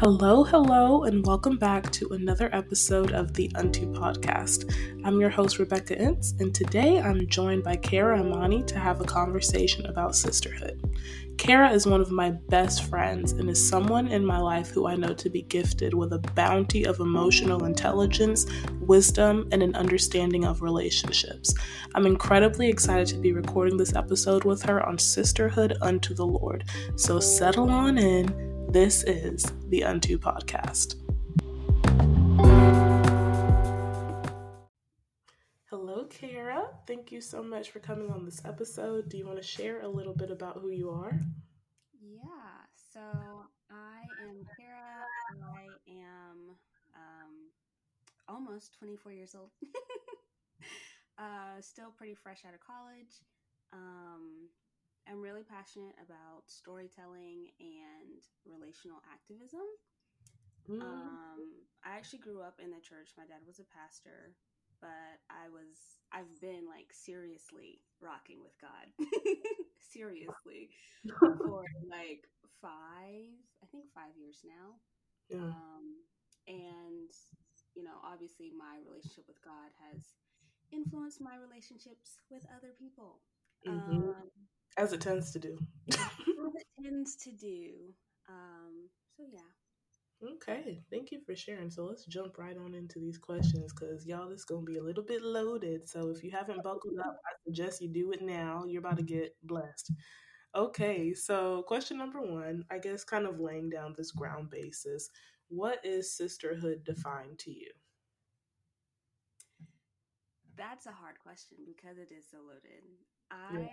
Hello, hello, and welcome back to another episode of the Unto Podcast. I'm your host, Rebecca Ince, and today I'm joined by Kara Imani to have a conversation about sisterhood. Kara is one of my best friends and is someone in my life who I know to be gifted with a bounty of emotional intelligence, wisdom, and an understanding of relationships. I'm incredibly excited to be recording this episode with her on Sisterhood Unto the Lord. So settle on in this is the Unto Podcast. Hello, Kara. Thank you so much for coming on this episode. Do you want to share a little bit about who you are? Yeah, so I am Kara. I am um, almost 24 years old. uh, still pretty fresh out of college. Um, am really passionate about storytelling and relational activism. Mm. Um, I actually grew up in the church. My dad was a pastor, but I was I've been like seriously rocking with God. seriously. for like five, I think five years now. Yeah. Um, and you know, obviously my relationship with God has influenced my relationships with other people. Mm-hmm. Um, as it tends to do. as it tends to do. Um, so yeah. Okay, thank you for sharing. So let's jump right on into these questions because y'all, this is gonna be a little bit loaded. So if you haven't buckled up, I suggest you do it now. You're about to get blessed. Okay, so question number one, I guess, kind of laying down this ground basis. What is sisterhood defined to you? That's a hard question because it is so loaded. I yeah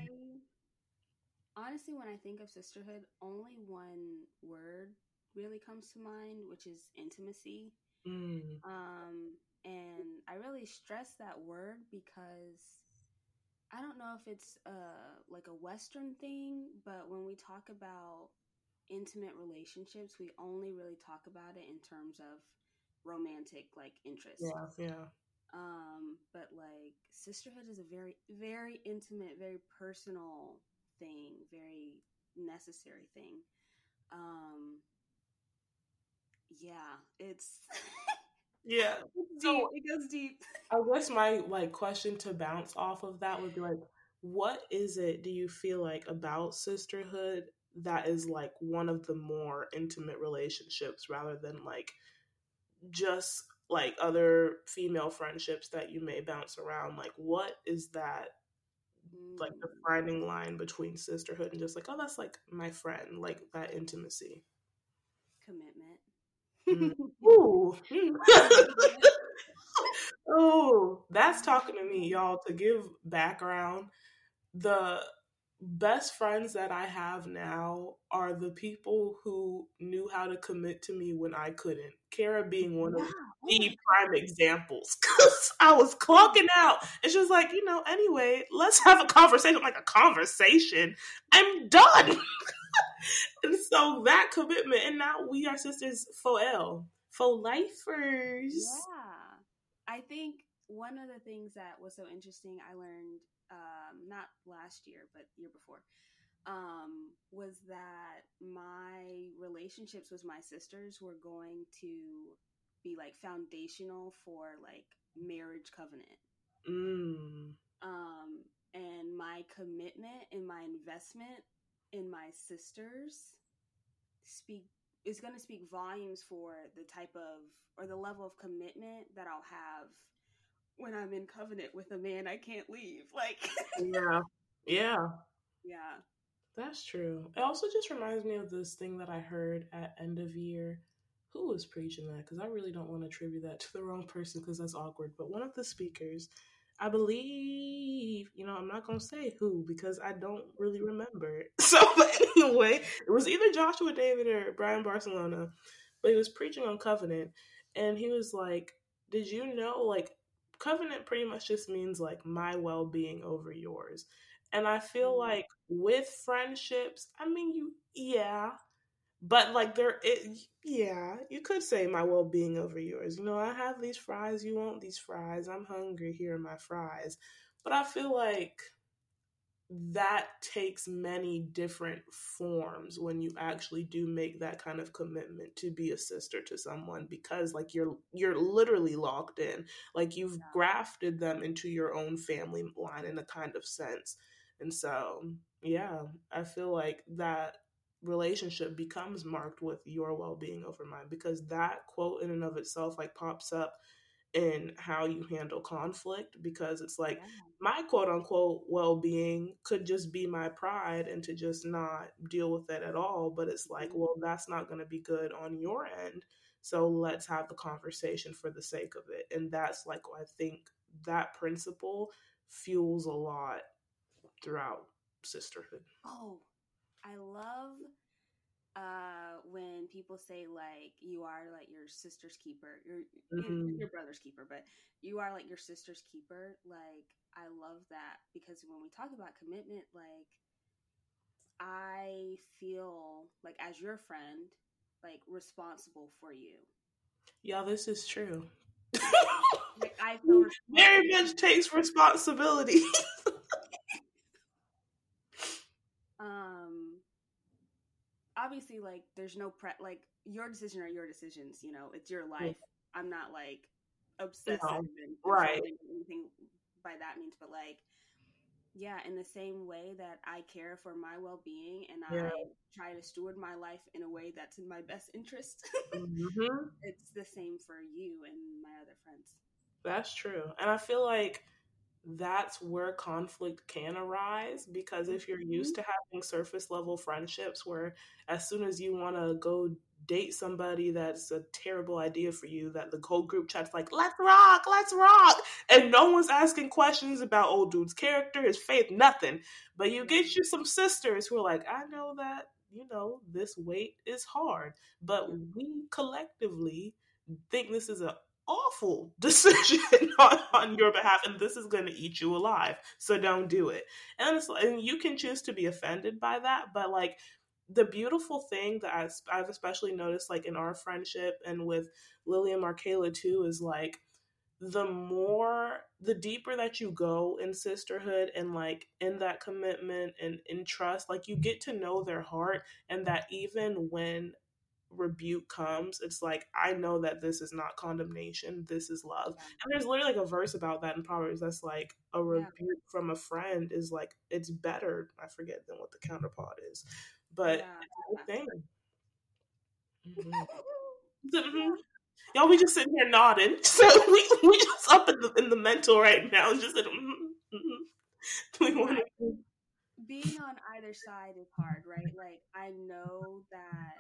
honestly, when I think of sisterhood, only one word really comes to mind, which is intimacy. Mm. Um, and I really stress that word because I don't know if it's uh like a Western thing, but when we talk about intimate relationships, we only really talk about it in terms of romantic like interest. Yeah, yeah. Um, but like sisterhood is a very, very intimate, very personal thing, very necessary thing. Um, yeah, it's yeah, it's so it goes deep. I guess my like question to bounce off of that would be like, what is it do you feel like about sisterhood that is like one of the more intimate relationships rather than like just like other female friendships that you may bounce around like what is that like the defining line between sisterhood and just like oh that's like my friend like that intimacy. Commitment. Mm. ooh. Oh that's talking to me y'all to give background. The best friends that I have now are the people who knew how to commit to me when I couldn't. Kara being one of the prime examples because I was clocking out. And she was like, you know, anyway, let's have a conversation. like, a conversation? I'm done. and so that commitment, and now we are sisters for L, for lifers. Yeah. I think one of the things that was so interesting I learned um, not last year, but year before, um, was that my relationships with my sisters were going to be like foundational for like marriage covenant. Mm. Um, and my commitment and my investment in my sisters speak is going to speak volumes for the type of or the level of commitment that I'll have when I'm in covenant with a man I can't leave. Like Yeah. Yeah. Yeah. That's true. It also just reminds me of this thing that I heard at end of year. Who was preaching that? Because I really don't want to attribute that to the wrong person because that's awkward. But one of the speakers, I believe, you know, I'm not going to say who because I don't really remember. So, but anyway, it was either Joshua David or Brian Barcelona, but he was preaching on covenant. And he was like, Did you know, like, covenant pretty much just means like my well being over yours. And I feel mm-hmm. like with friendships, I mean, you, yeah, but like there, it, yeah, you could say my well being over yours. You know, I have these fries, you want these fries. I'm hungry, here are my fries. But I feel like that takes many different forms when you actually do make that kind of commitment to be a sister to someone because like you're you're literally locked in like you've yeah. grafted them into your own family line in a kind of sense and so yeah i feel like that relationship becomes marked with your well-being over mine because that quote in and of itself like pops up in how you handle conflict because it's like yeah. my quote unquote well being could just be my pride and to just not deal with it at all. But it's like, mm-hmm. well, that's not going to be good on your end. So let's have the conversation for the sake of it. And that's like, I think that principle fuels a lot throughout sisterhood. Oh, I love uh when people say like you are like your sister's keeper. Your mm-hmm. your brother's keeper but you are like your sister's keeper. Like i love that because when we talk about commitment like i feel like as your friend like responsible for you. Yeah this is true. Like, i feel very much takes responsibility obviously like there's no pre like your decision are your decisions you know it's your life yeah. i'm not like obsessive no. and right anything by that means but like yeah in the same way that i care for my well-being and yeah. i try to steward my life in a way that's in my best interest mm-hmm. it's the same for you and my other friends that's true and i feel like that's where conflict can arise because if you're used mm-hmm. to having surface level friendships where as soon as you want to go date somebody that's a terrible idea for you that the whole group chat's like let's rock let's rock and no one's asking questions about old dude's character his faith nothing but you get you some sisters who are like i know that you know this weight is hard but we collectively think this is a awful decision on, on, your behalf and this is going to eat you alive so don't do it. And, and you can choose to be offended by that but like the beautiful thing that I, i've especially noticed like in our friendship and with lily and markayla too is like the more the deeper that you go in sisterhood and like in that commitment and in trust like you get to know their heart and that even when rebuke comes, it's like I know that this is not condemnation, this is love. And there's literally like a verse about that in Proverbs that's like a rebuke yeah. from a friend is like it's better, I forget than what the counterpart is. But yeah. it's a thing. Mm-hmm. mm-hmm. Y'all, we just sitting here nodding. So we we just up in the in the mental right now, just mm-hmm. mm-hmm. we want to being on either side is hard, right? Like I know that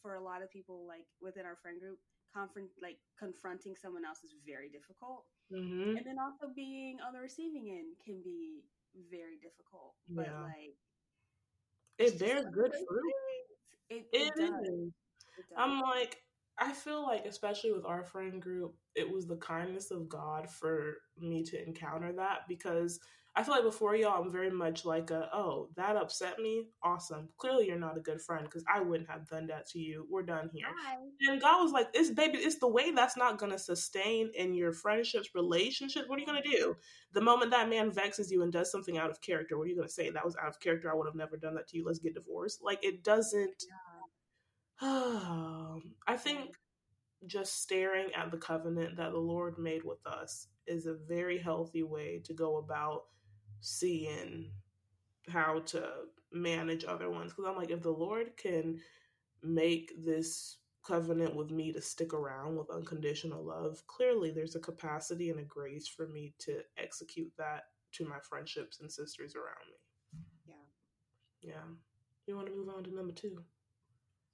for a lot of people like within our friend group confront like confronting someone else is very difficult mm-hmm. and then also being on the receiving end can be very difficult but yeah. like it bears good fruit it, it, it, is. it i'm like i feel like especially with our friend group it was the kindness of god for me to encounter that because I feel like before y'all, I'm very much like a, oh, that upset me. Awesome. Clearly, you're not a good friend because I wouldn't have done that to you. We're done here. And God was like, it's baby, it's the way that's not going to sustain in your friendships, relationships. What are you going to do? The moment that man vexes you and does something out of character, what are you going to say? That was out of character. I would have never done that to you. Let's get divorced. Like, it doesn't. Yeah. I think just staring at the covenant that the Lord made with us is a very healthy way to go about seeing how to manage other ones because I'm like, if the Lord can make this covenant with me to stick around with unconditional love, clearly there's a capacity and a grace for me to execute that to my friendships and sisters around me. Yeah. Yeah. You want to move on to number two?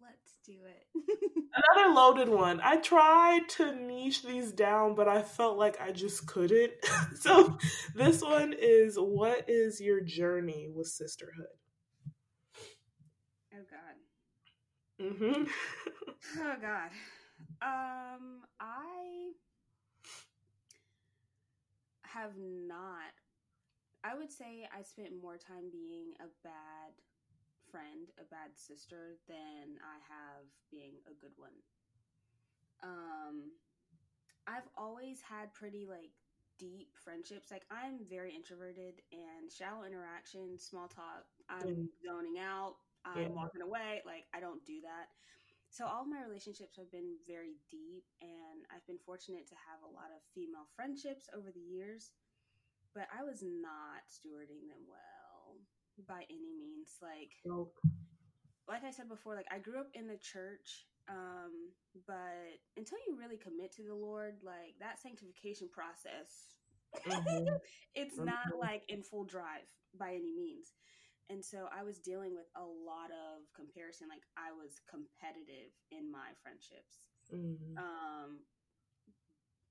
Let's do it. Another loaded one. I tried to niche these down, but I felt like I just couldn't. so this one is what is your journey with sisterhood? Oh god. Mhm. oh god. Um I have not I would say I spent more time being a bad friend, a bad sister, than I have being a good one. Um, I've always had pretty like deep friendships. Like I'm very introverted and shallow interaction, small talk. I'm Mm. zoning out. I'm Yeah. walking away. Like I don't do that. So all of my relationships have been very deep, and I've been fortunate to have a lot of female friendships over the years. But I was not stewarding them well by any means. Like Nope. like I said before, like I grew up in the church, um, but until you really commit to the Lord, like that sanctification process, Mhm. it's not Mhm. like in full drive by any means. And so I was dealing with a lot of comparison. Like I was competitive in my friendships. Mhm. Um,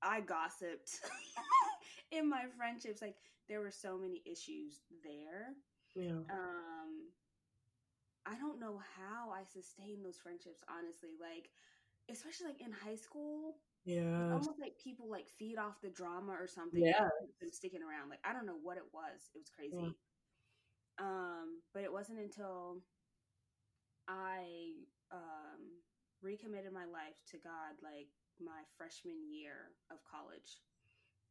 I gossiped in my friendships. Like there were so many issues there Yeah. um i don't know how i sustained those friendships honestly like especially like in high school Yeah. almost like people like feed off the drama or something Yeah. sticking around like i don't know what it was it was crazy um but it wasn't until i um recommitted my life to god like my freshman year of college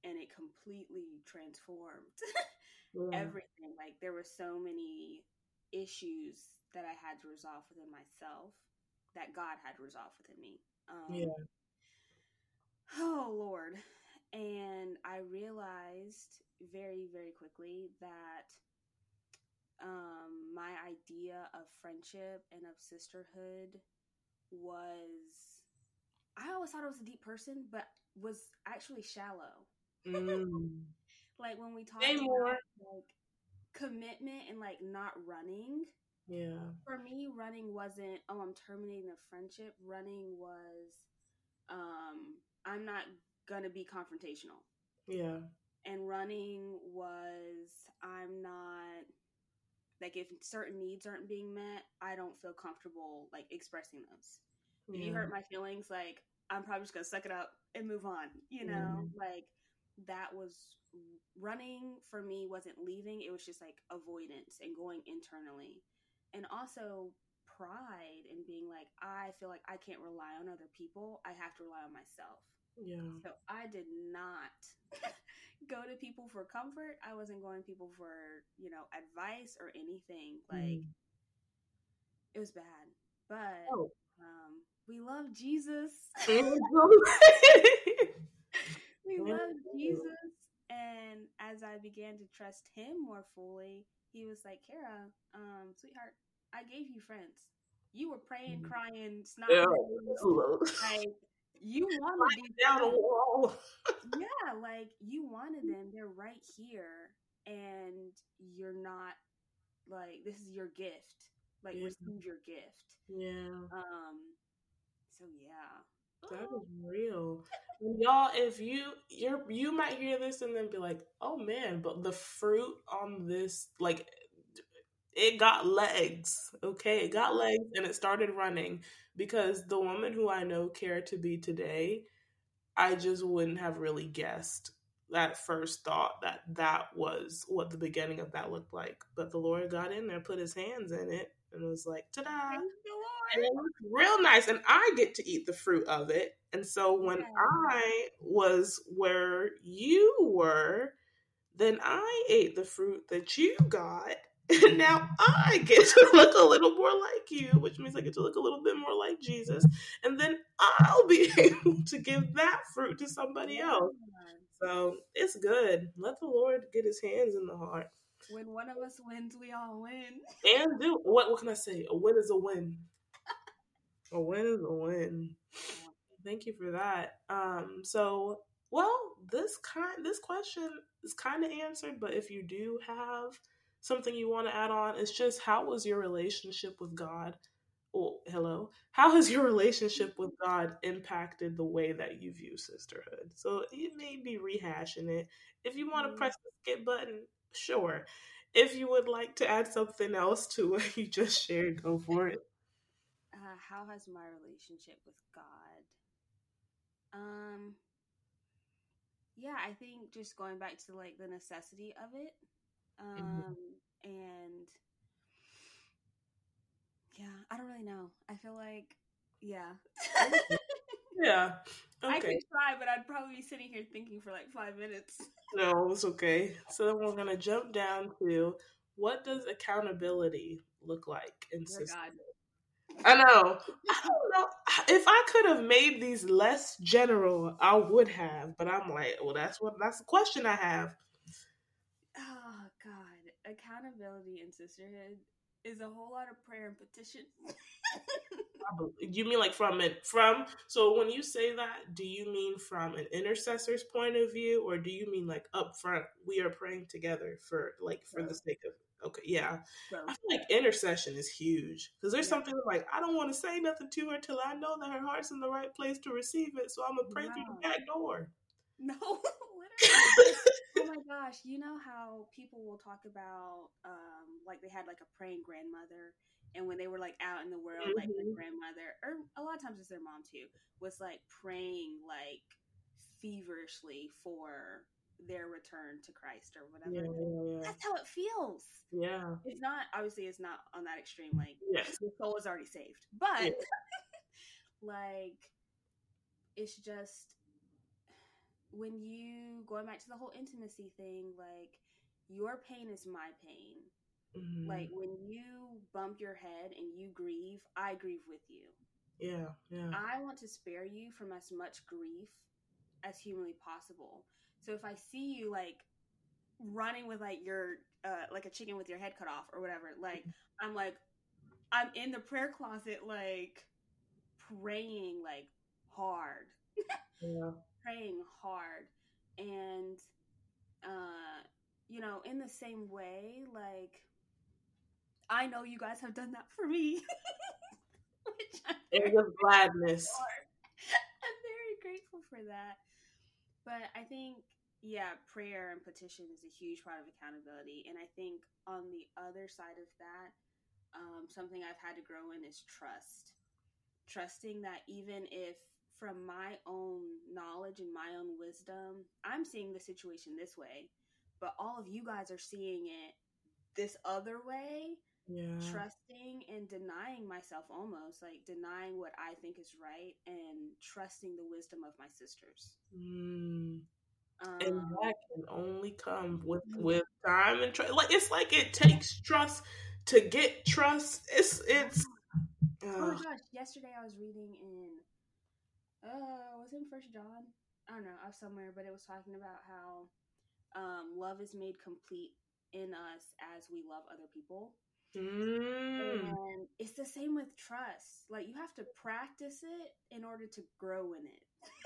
and it completely transformed Yeah. everything. Like there were so many issues that I had to resolve within myself that God had resolved within me. Um, Yeah. Oh Lord, and I realized very very quickly that um, my idea of friendship and of sisterhood was. I always thought I was a deep person, but was actually shallow Mm. like when we talk Say about more. like commitment and like not running Yeah. for me running wasn't oh i'm terminating a friendship running was um i'm not gonna be confrontational Yeah. and running was i'm not like if certain needs aren't being met i don't feel comfortable like expressing those if you hurt my feelings like i'm probably just gonna suck it up and move on you know Mhm. like that was running for me wasn't leaving. It was just like avoidance and going internally. And also pride and being like i feel like i can't rely on other people. I have to rely on myself. Yeah. so i did not go to people for comfort. I wasn't going to people for you know advice or anything. Like Mm. it was bad. But Oh. um we love jesus Yeah. love jesus and as i began to trust him more fully he was like kara um sweetheart i gave you friends you were praying Mhm. crying snot Yeah. like you wanted these Down a wall. yeah like you wanted them they're right here and you're not like this is your gift like Yeah. receive your gift Yeah. um so yeah That is real. Y'all, if you you're you might hear this and then be like, oh man, but the fruit on this, like it got legs. Okay, it got legs and it started running because the woman who I know Kara to be today, I just wouldn't have really guessed that first thought that that was what the beginning of that looked like. But the Lord got in there, put his hands in it, and it was like, ta da! And it looks real nice and i get to eat the fruit of it and so when Yeah. i was where you were then i ate the fruit that you got and now i get to look a little more like you which means i get to look a little bit more like jesus and then i'll be able to give that fruit to somebody else. So it's good. Let the lord get his hands in the heart when one of us wins we all win and do what what can i say a win is a win a win is a win Thank you for that. Um, so well, this kind this question is kind of answered, but if you do have something you want to add on, it's just how was your relationship with God? Oh, hello. How has your relationship with God impacted the way that you view sisterhood? So it may be rehashing it. If you want to Mhm. press the skip button, sure. If you would like to add something else to what you just shared, go for it. uh, how has my relationship with god um yeah i think just going back to like the necessity of it um and yeah i don't really know i feel like yeah Yeah. Okay. I could try, but I'd probably be sitting here thinking for like five minutes. No, it's okay. So then we're gonna jump down to what does accountability look like in sisterhood? I know. I don't know. If I could have made these less general, I would have. But I'm like, well, that's what that's the question I have. Oh God, accountability in sisterhood is a whole lot of prayer and petition. you mean like from it from so when you say that do you mean from an intercessor's point of view or do you mean like up front we are praying together for like for the sake of Okay, yeah. So, I feel like intercession is huge because there's yeah. something like I don't want to say nothing to her till I know that her heart's in the right place to receive it. So I'm gonna pray through the back door. No. oh my gosh, you know how people will talk about um like they had like a praying grandmother and when they were like out in the world mm-hmm. like the grandmother or a lot of times it's their mom too was like praying like feverishly for their return to Christ or whatever. Yeah, yeah, yeah. That's how it feels. Yeah. It's not obviously it's not on that extreme like yes. the soul is already saved. But like it's just when you going back to the whole intimacy thing, like your pain is my pain. Mm-hmm. Like when you bump your head and you grieve, I grieve with you. Yeah, yeah. I want to spare you from as much grief as humanly possible. So if I see you like running with like your uh like a chicken with your head cut off or whatever, like I'm like I'm in the prayer closet like praying like hard. yeah. Praying hard. And uh you know, in the same way, like I know you guys have done that for me. Which I'm gladness. I'm very grateful for that. But I think, yeah, prayer and petition is a huge part of accountability. And I think on the other side of that, um, something I've had to grow in is trust. Trusting that even if from my own knowledge and my own wisdom, I'm seeing the situation this way, but all of you guys are seeing it this other way. Yeah. Trusting and denying myself almost, like denying what I think is right and trusting the wisdom of my sisters. Mm. Um, and that can only come with mm-hmm. with time and trust. Like it's like it takes trust to get trust. It's it's. Uh, oh my gosh! Yesterday I was reading in, uh, was in First John? I don't know. I was somewhere, but it was talking about how um, love is made complete in us as we love other people. Mm. And it's the same with trust. Like you have to practice it in order to grow in it.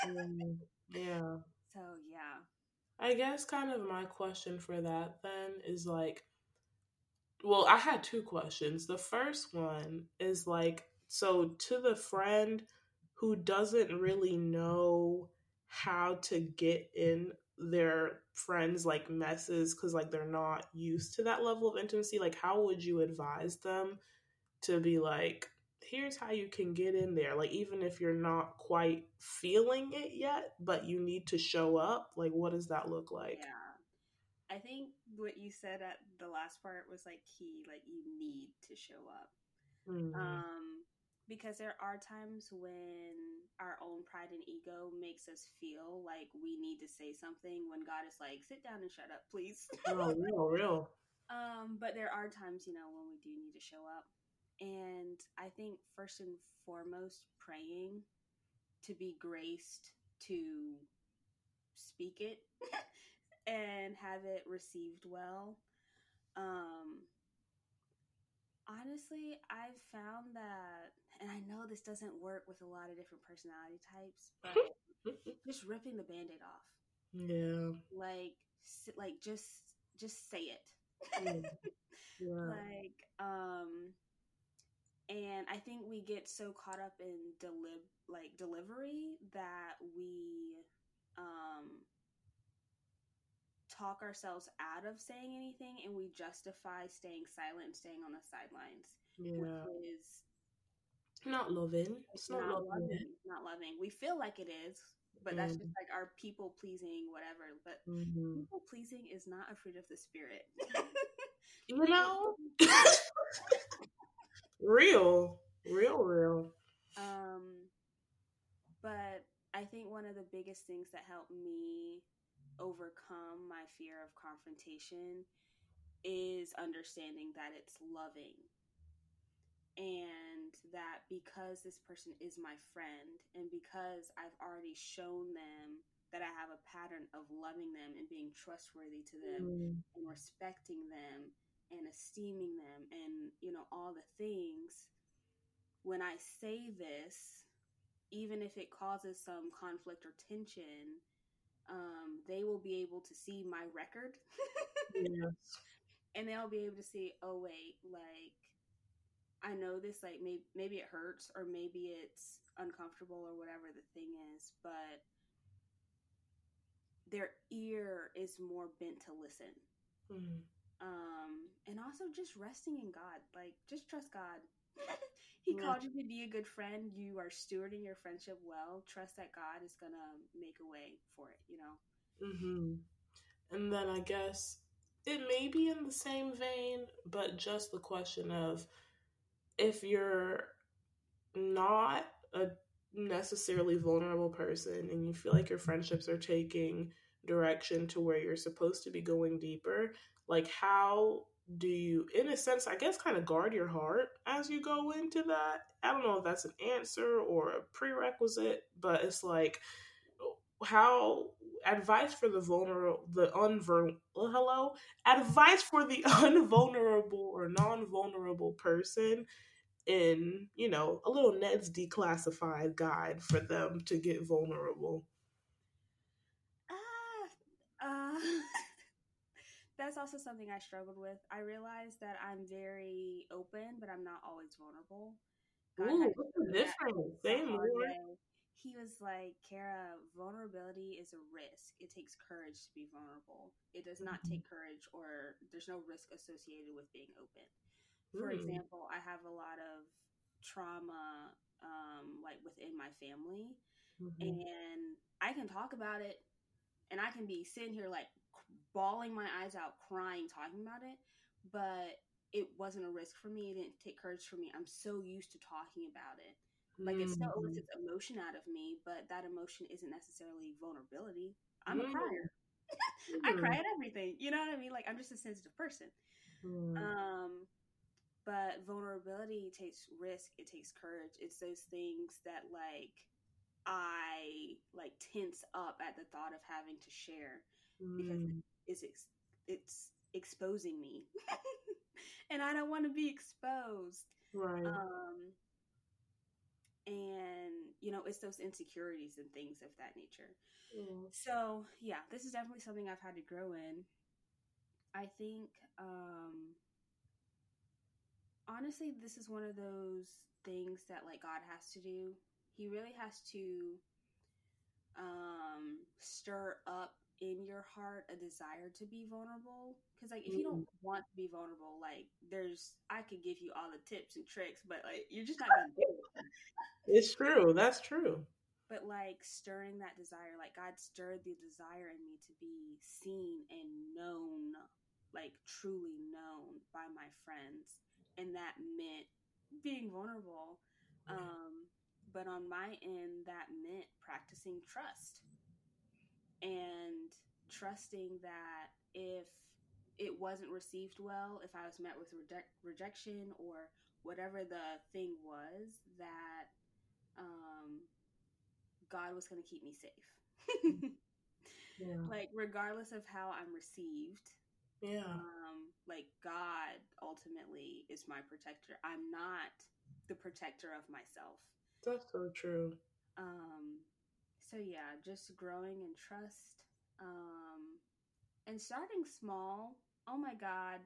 mm. Yeah. So yeah. I guess kind of my question for that then is like well, I had two questions. The first one is like so to the friend who doesn't really know how to get in their friends like messes because like they're not used to that level of intimacy like how would you advise them to be like here's how you can get in there like even if you're not quite feeling it yet but you need to show up? Like what does that look like? Yeah. I think what you said at the last part was like key like you need to show up. Mm-hmm. um because there are times when our own pride and ego makes us feel like we need to say something when God is like, sit down and shut up, please. oh, real, real. Um, but there are times, you know, when we do need to show up. And I think first and foremost, praying to be graced to speak it and have it received well. Um, honestly, I've found that and I know this doesn't work with a lot of different personality types, but just ripping the band-aid off. Yeah. Like like just just say it. yeah. Like um and I think we get so caught up in delib like delivery that we um talk ourselves out of saying anything and we justify staying silent and staying on the sidelines. Yeah. Which is not loving. It's not, not loving. loving. Not loving. We feel like it is, but mm. that's just like our people pleasing, whatever. But mm-hmm. people pleasing is not a fruit of the spirit. you know, real, real, real. Um, but I think one of the biggest things that helped me overcome my fear of confrontation is understanding that it's loving and that because this person is my friend and because I've already shown them that I have a pattern of loving them and being trustworthy to them mm. and respecting them and esteeming them and you know all the things when I say this even if it causes some conflict or tension um, they will be able to see my record yes. and they'll be able to see oh wait like I know this like maybe maybe it hurts or maybe it's uncomfortable or whatever the thing is, but their ear is more bent to listen. Mm-hmm. Um, and also just resting in God. Like just trust God. he yeah. called you to be a good friend. You are stewarding your friendship well. Trust that God is gonna make a way for it. You know. Mm-hmm. And then I guess it may be in the same vein, but just the question of if you're not a necessarily vulnerable person and you feel like your friendships are taking direction to where you're supposed to be going deeper, like how do you, in a sense, I guess, kind of guard your heart as you go into that? I don't know if that's an answer or a prerequisite, but it's like how advice for the vulnerable, the unvulnerable, hello, advice for the unvulnerable or non-vulnerable person in, you know, a little Ned's declassified guide for them to get vulnerable? Uh, uh, that's also something I struggled with. I realized that I'm very open, but I'm not always vulnerable. God Ooh, what's the difference? Say more. He was like, Kara, vulnerability is a risk. It takes courage to be vulnerable. It does not mm-hmm. take courage, or there's no risk associated with being open for mm. example, I have a lot of trauma um, like within my family, mm-hmm. and I can talk about it, and I can be sitting here like bawling my eyes out, crying, talking about it, but it wasn't a risk for me. It didn't take courage for me. I'm so used to talking about it. Like it still mm-hmm. elicits emotion out of me, but that emotion isn't necessarily vulnerability. I'm mm. a crier. I cry mm. at everything. You know what I mean? Like I'm just a sensitive person. Mm. Um, but vulnerability takes risk it takes courage it's those things that like i like tense up at the thought of having to share mm. because it's ex- it's exposing me and i don't want to be exposed right um and you know it's those insecurities and things of that nature mm. so yeah this is definitely something i've had to grow in i think um honestly, this is one of those things that like God has to do. He really has to um, stir up in your heart a desire to be vulnerable because like if you don't want to be vulnerable like there's i could give you all the tips and tricks but like you're just not gonna do it's true that's true but like stirring that desire like god stirred the desire in me to be seen and known like truly known by my friends and that meant being vulnerable. Um, but on my end, that meant practicing trust and trusting that if it wasn't received well, if I was met with reject- rejection or whatever the thing was, that um, God was going to keep me safe. yeah. Like, regardless of how I'm received, yeah. Um, like God ultimately is my protector. I'm not the protector of myself. That's so true. Um, so yeah, just growing in trust. Um, and starting small. Oh my God.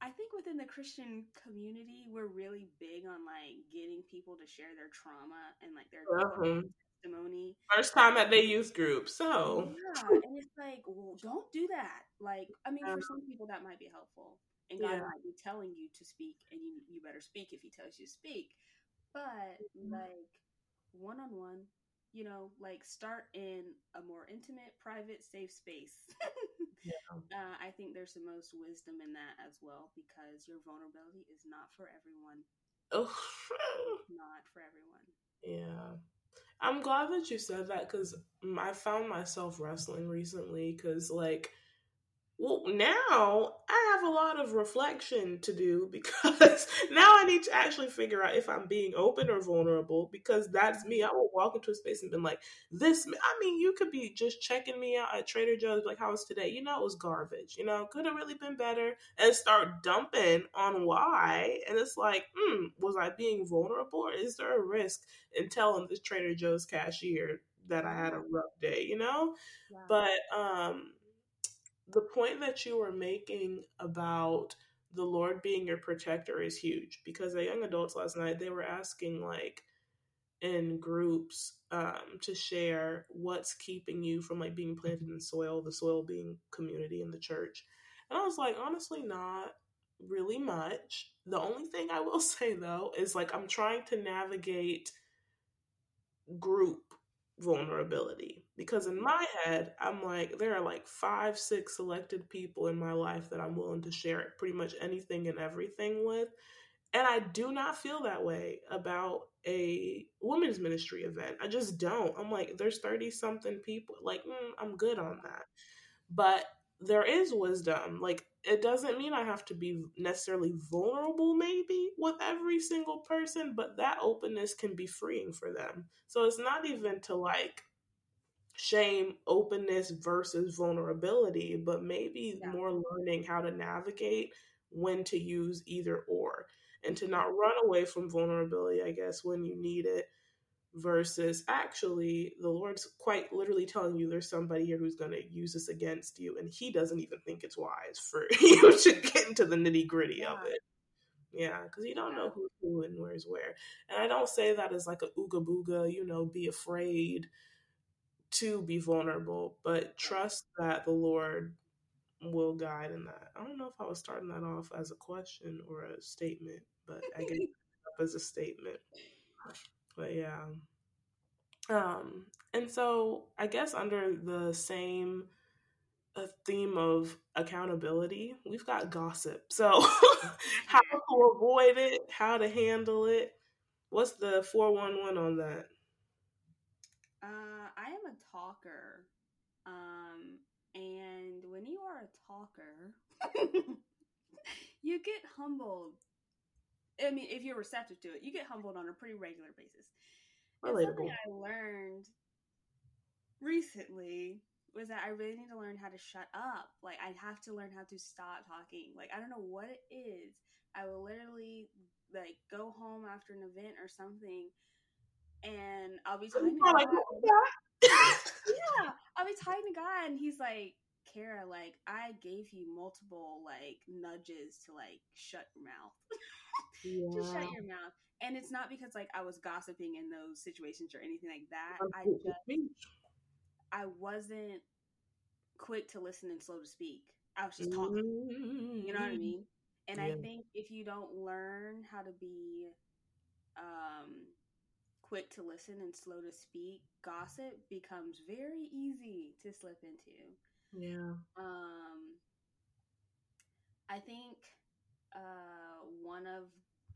I think within the Christian community, we're really big on like getting people to share their trauma and like their uh-huh testimony. First time at the youth group. So yeah, and it's like, well, don't do that. Like, I mean, for some people that might be helpful, and God yeah. might be telling you to speak, and you you better speak if He tells you to speak. But mm-hmm. like one on one, you know, like start in a more intimate, private, safe space. yeah. uh, I think there's the most wisdom in that as well because your vulnerability is not for everyone. Oh, not for everyone. Yeah. I'm glad that you said that because I found myself wrestling recently because, like, well, now I have a lot of reflection to do because now I need to actually figure out if I'm being open or vulnerable because that's me. I will walk into a space and be like, this, I mean, you could be just checking me out at Trader Joe's, like, how was today? You know, it was garbage, you know, could have really been better and start dumping on why. And it's like, hmm, was I being vulnerable or is there a risk in telling this Trader Joe's cashier that I had a rough day, you know? But, um, the point that you were making about the Lord being your protector is huge because the young adults last night they were asking like in groups um, to share what's keeping you from like being planted in soil, the soil being community in the church. And I was like, honestly, not really much. The only thing I will say though is like I'm trying to navigate group vulnerability because in my head i'm like there are like five six selected people in my life that i'm willing to share pretty much anything and everything with. And i do not feel that way about a women's ministry event. I just don't. I'm like there's 30 something people like mm, i'm good on that. But there is wisdom. Like it doesn't mean i have to be necessarily vulnerable maybe with every single person but that openness can be freeing for them. So it's not even to like shame openness versus vulnerability but maybe yeah. more learning how to navigate when to use either or and to not run away from vulnerability i guess when you need it versus actually the Lord's quite literally telling you there's somebody here who's going to use this against you, and He doesn't even think it's wise for you to get into the nitty gritty yeah. of it. Yeah, because you don't know who's who and where's where. And I don't say that as like a ooga booga, you know, be afraid to be vulnerable, but trust that the Lord will guide in that. I don't know if I was starting that off as a question or a statement, but I get it up as a statement. But yeah. Um, and so I guess under the same uh, theme of accountability, we've got gossip. So how to avoid it, how to handle it. What's the 411 on that? A talker. Um, and when you are a talker, you get humbled I mean, if you're receptive to it, you get humbled on a pretty regular basis. Relatable. something I learned recently was that I really need to learn how to shut up. Like I have to learn how to stop talking. Like I don't know what it is. I will literally like go home after an event or something, and I'll be talking. Yeah, I'll be talking to guy, and he's like, "Kara, like I gave you multiple like nudges to like shut your mouth." yeah. just shut your mouth. And it's not because like I was gossiping in those situations or anything like that. I just I wasn't quick to listen and slow to speak. I was just talking. Mm-hmm. You know what I mean? And yeah. I think if you don't learn how to be um quick to listen and slow to speak, gossip becomes very easy to slip into. Yeah. Um I think uh one of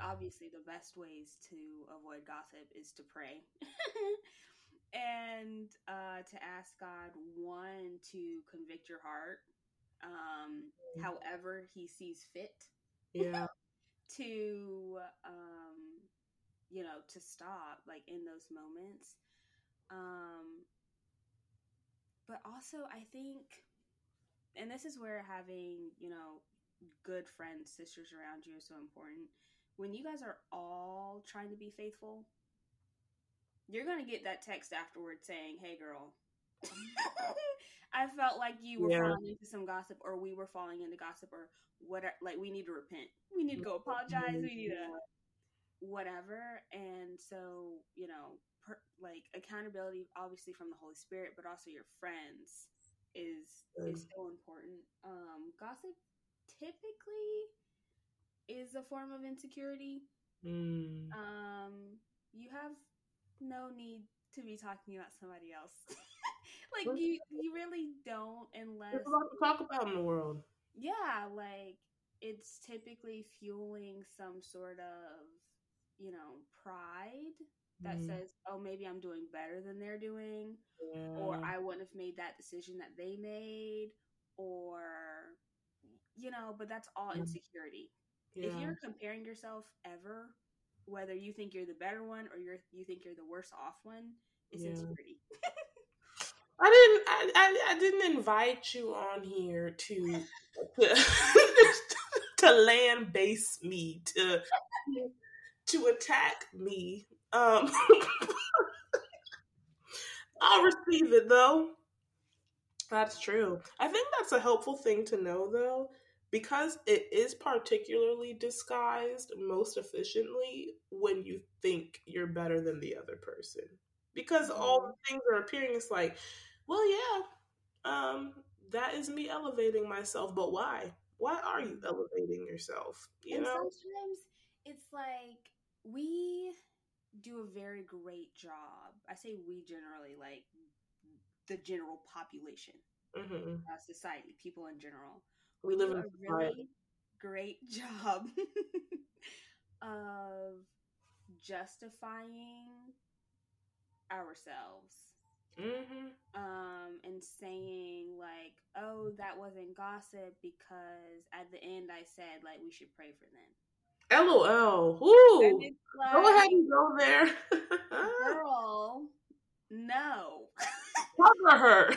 obviously the best ways to avoid gossip is to pray and uh, to ask God, one, to convict your heart, um, mm. however He sees fit. Yeah. to, um, you know, to stop, like in those moments. Um, but also, I think, and this is where having, you know, good friends, sisters around you is so important when you guys are all trying to be faithful, you're gonna get that text afterward saying, "Hey, girl." I felt like you were yeah. falling into some gossip, or we were falling into gossip, or whatever. Like we need to repent. We need to go apologize. We need to whatever. And so you know, per, like accountability, obviously from the Holy Spirit, but also your friends is is so important. Um, gossip typically is a form of insecurity. Mm. Um, you have no need to be talking about somebody else. like you, you really don't unless There's a lot to talk about in the world. Yeah, like it's typically fueling some sort of, you know, pride that mm. says, "Oh, maybe I'm doing better than they're doing," yeah. or "I wouldn't have made that decision that they made," or you know. But that's all insecurity. Yeah. If you're comparing yourself ever, whether you think you're the better one or you're you think you're the worse off one, it's yeah. insecurity. I didn't. I, I, I, didn't invite you on here to to, to land base me to to attack me. Um, I'll receive it though. That's true. I think that's a helpful thing to know though, because it is particularly disguised most efficiently when you think you're better than the other person. Because all mm-hmm. the things are appearing, it's like, well, yeah, um, that is me elevating myself, but why? Why are you elevating yourself? You and know, sometimes it's like we do a very great job. I say we generally, like the general population, mm-hmm. uh, society, people in general. We, we live in a really great job of justifying ourselves. Mm-hmm. Um, and saying like, "Oh, that wasn't gossip because at the end I said like we should pray for them." LOL. Ooh. Like, go ahead and go there. girl, no. Cover her.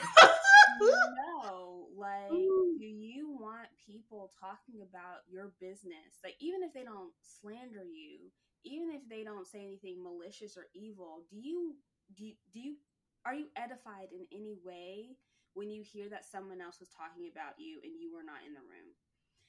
no. Like, Ooh. do you want people talking about your business? Like, even if they don't slander you, even if they don't say anything malicious or evil, do you do you, do you are you edified in any way when you hear that someone else was talking about you and you were not in the room?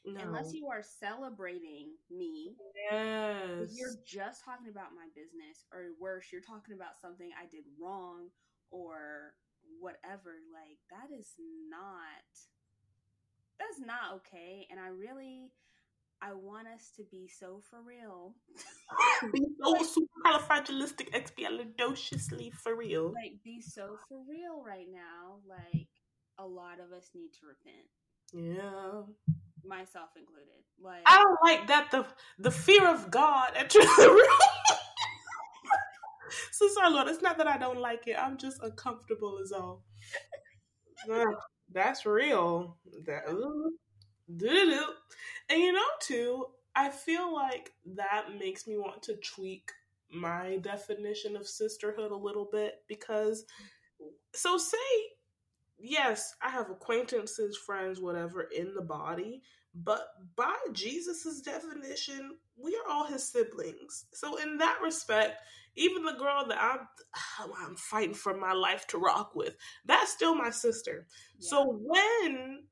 No. Unless you are celebrating me. Yes. You're just talking about my business, or worse, you're talking about something I did wrong or whatever. Like, that is not. That's not okay. And I really. I want us to be so for real. be so supercalifragilisticexpialidociously for real. Like, be so for real right now. Like, a lot of us need to repent. Yeah myself included. Like I don't like that the the fear of God enters the room. so sorry, Lord. It's not that I don't like it. I'm just uncomfortable as all. that's real. That and you know too. I feel like that makes me want to tweak my definition of sisterhood a little bit because so say yes, I have acquaintances, friends, whatever in the body, but by Jesus's definition, we are all his siblings. So in that respect, even the girl that I'm I'm fighting for my life to rock with, that's still my sister. Yeah. So when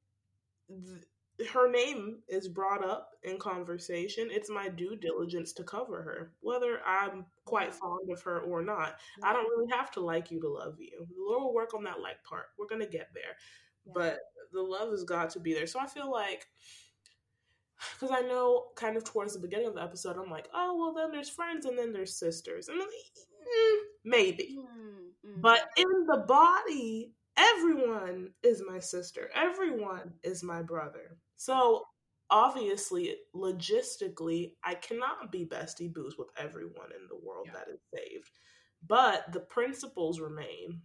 her name is brought up in conversation, it's my due diligence to cover her, whether I'm quite fond of her or not. Yeah. I don't really have to like you to love you. The Lord will work on that like part. We're gonna get there, yeah. but the love has got to be there. So I feel like because I know kind of towards the beginning of the episode, I'm like, oh, well, then there's friends and then there's sisters. And then, mm, maybe. Mm-hmm. But in the body, everyone is my sister, everyone is my brother. So obviously, logistically, I cannot be bestie boost with everyone in the world yeah. that is saved. But the principles remain.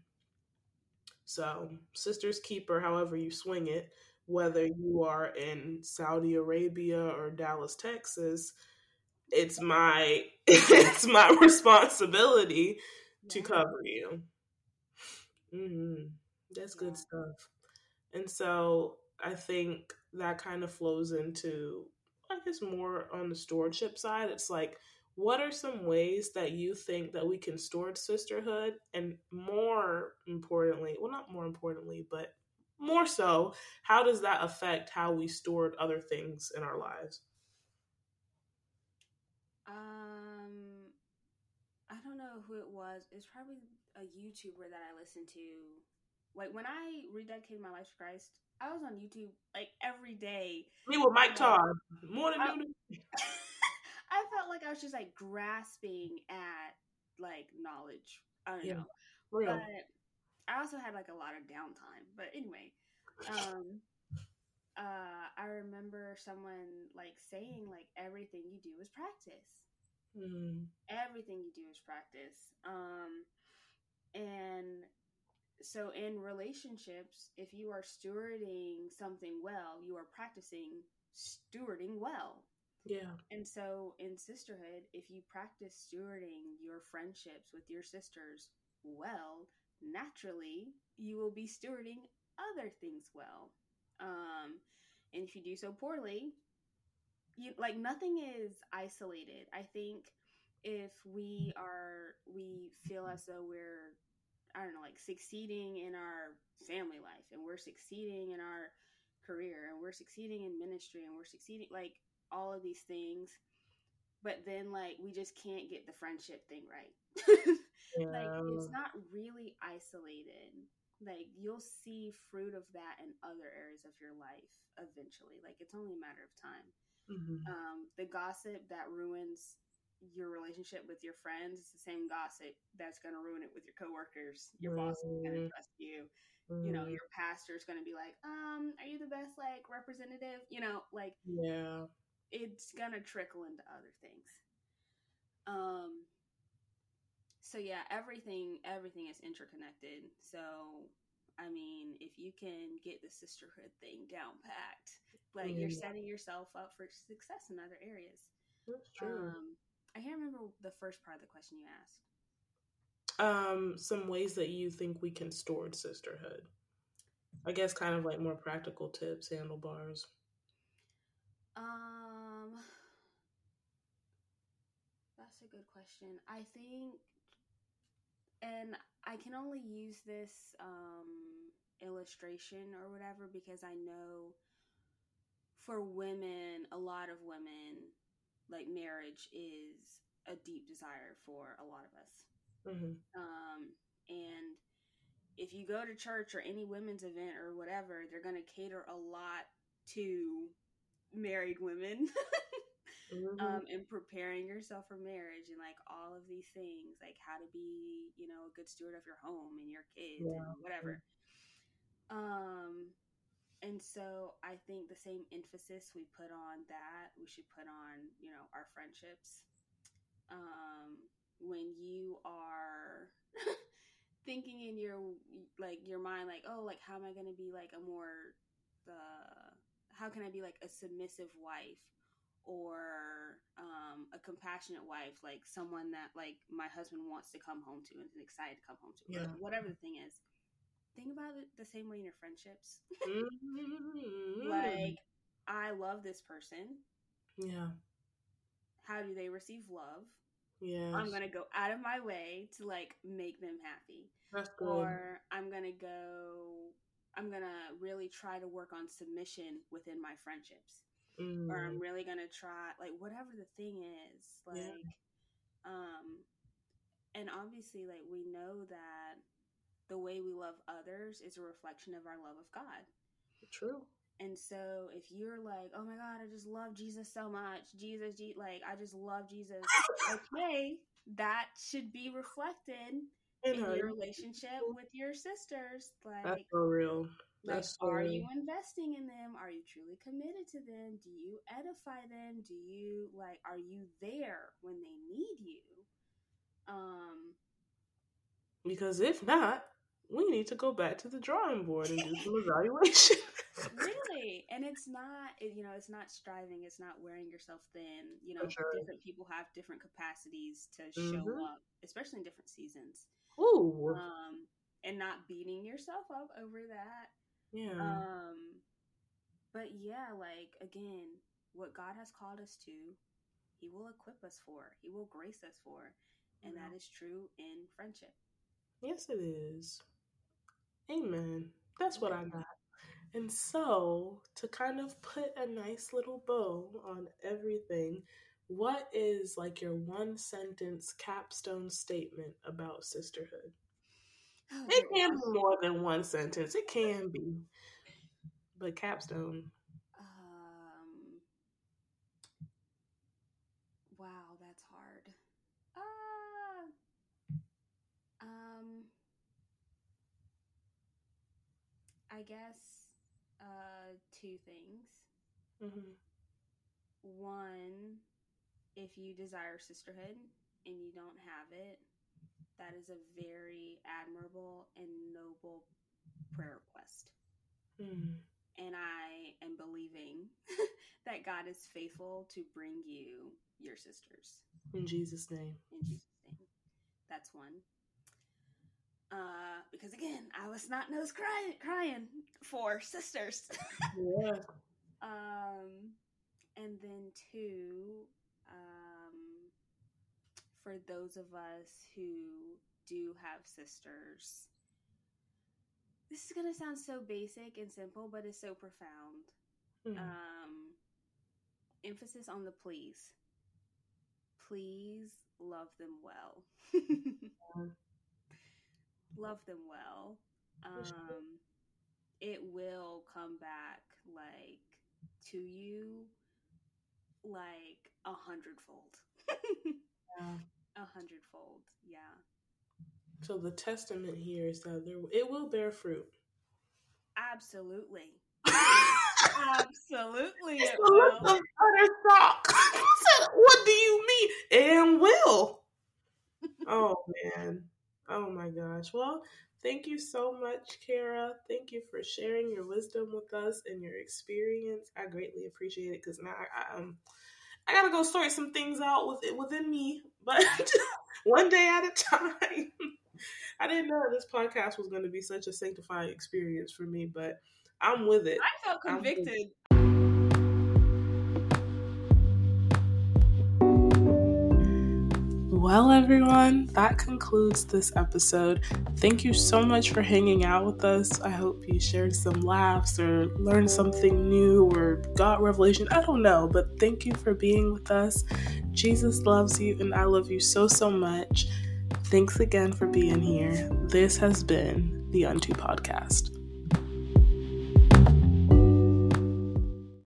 So, sister's keeper, however you swing it, whether you are in Saudi Arabia or Dallas, Texas, it's my it's my responsibility to cover you. Mm-hmm. That's good stuff. And so I think that kind of flows into, I guess, more on the stewardship side. It's like, what are some ways that you think that we can steward sisterhood? And more importantly, well, not more importantly, but more so, how does that affect how we stored other things in our lives? Um, I don't know who it was. It's probably a YouTuber that I listened to. Like when I rededicated my life to Christ, I was on YouTube like every day. Me with Mike Todd, morning, I, I felt like I was just like grasping at like knowledge. I don't yeah, know, real. but I also had like a lot of downtime. But anyway, um, uh, I remember someone like saying like everything you do is practice. Mm. Everything you do is practice. Um, and so in relationships, if you are stewarding something well, you are practicing stewarding well. Yeah. And so in sisterhood, if you practice stewarding your friendships with your sisters well, naturally you will be stewarding other things well. Um, and if you do so poorly, you like nothing is isolated. I think if we are we feel as though we're I don't know, like succeeding in our family life and we're succeeding in our career and we're succeeding in ministry and we're succeeding like all of these things. But then like we just can't get the friendship thing right. Yeah. like it's not really isolated. Like you'll see fruit of that in other areas of your life eventually. Like it's only a matter of time. Mm-hmm. um, the gossip that ruins your relationship with your friends it's the same gossip that's going to ruin it with your coworkers your mm-hmm. boss is going to trust you mm-hmm. you know mm-hmm. your pastor is going to be like um are you the best like representative you know like yeah it's going to trickle into other things um so yeah everything everything is interconnected so i mean if you can get the sisterhood thing down packed like mm-hmm. you're setting yourself up for success in other areas that's true um I can't remember the first part of the question you asked. Um, some ways that you think we can steward sisterhood. I guess kind of like more practical tips, handlebars. Um, that's a good question. I think, and I can only use this um, illustration or whatever because I know for women, a lot of women, like marriage is a deep desire for a lot of us. Mm-hmm. Um, and if you go to church or any women's event or whatever, they're going to cater a lot to married women. mm-hmm. um, and preparing yourself for marriage and like all of these things, like how to be, you know, a good steward of your home and your kids yeah. and whatever. Um, and so I think the same emphasis we put on that, we should put on, you know, our friendships. Um, when you are thinking in your like your mind like, oh, like how am I going to be like a more the how can I be like a submissive wife or um, a compassionate wife, like someone that like my husband wants to come home to and is excited to come home to, yeah. whatever the thing is think about it the same way in your friendships. Mm-hmm. like, I love this person. Yeah. How do they receive love? Yeah. I'm gonna go out of my way to like make them happy. That's good. Or I'm gonna go. I'm gonna really try to work on submission within my friendships. Mm. Or I'm mm. really gonna try like whatever the thing is. Like, yeah. um, and obviously, like we know that the way we love others is a reflection of our love of God. True. And so if you're like, oh my God, I just love Jesus so much, Jesus, Je- like, I just love Jesus, okay, that should be reflected in, in your relationship with your sisters. Like, That's for real. That's like, are you investing in them? Are you truly committed to them? Do you edify them? Do you like? Are you there when they need you? Um, because if not, we need to go back to the drawing board and do some evaluation. really, and it's not you know it's not striving, it's not wearing yourself thin. You know, sure. different people have different capacities to show mm-hmm. up, especially in different seasons. Ooh, um, and not beating yourself up over that. Yeah. Um, but yeah, like again, what God has called us to, He will equip us for. He will grace us for, and that is true in friendship. Yes, it is. Amen. That's what I got. And so, to kind of put a nice little bow on everything, what is like your one sentence capstone statement about sisterhood? Oh, it can be more than one sentence. It can be. But capstone. Um Wow, that's hard. Uh um I guess uh, two things. Mm-hmm. One if you desire sisterhood and you don't have it, that is a very admirable and noble prayer request. Mm. And I am believing that God is faithful to bring you your sisters. In Jesus' name. In Jesus' name. That's one. Uh, because again, I was not nose crying, crying for sisters. yeah. Um, and then two, um, for those of us who do have sisters, this is gonna sound so basic and simple, but it's so profound. Mm. Um, emphasis on the please. Please love them well. love them well. Um, it will come back like to you like a hundredfold. yeah. A hundredfold, yeah. So the testament here is that there it will bear fruit. Absolutely. Absolutely. It will. sock. what do you mean? And will. Oh man. Oh my gosh. Well, thank you so much, Kara. Thank you for sharing your wisdom with us and your experience. I greatly appreciate it because now I, I um I gotta go sort some things out with it within me, but one day at a time. I didn't know this podcast was going to be such a sanctifying experience for me, but I'm with it. I felt convicted. Well, everyone, that concludes this episode. Thank you so much for hanging out with us. I hope you shared some laughs or learned something new or got revelation. I don't know, but thank you for being with us. Jesus loves you, and I love you so, so much. Thanks again for being here. This has been the Unto Podcast.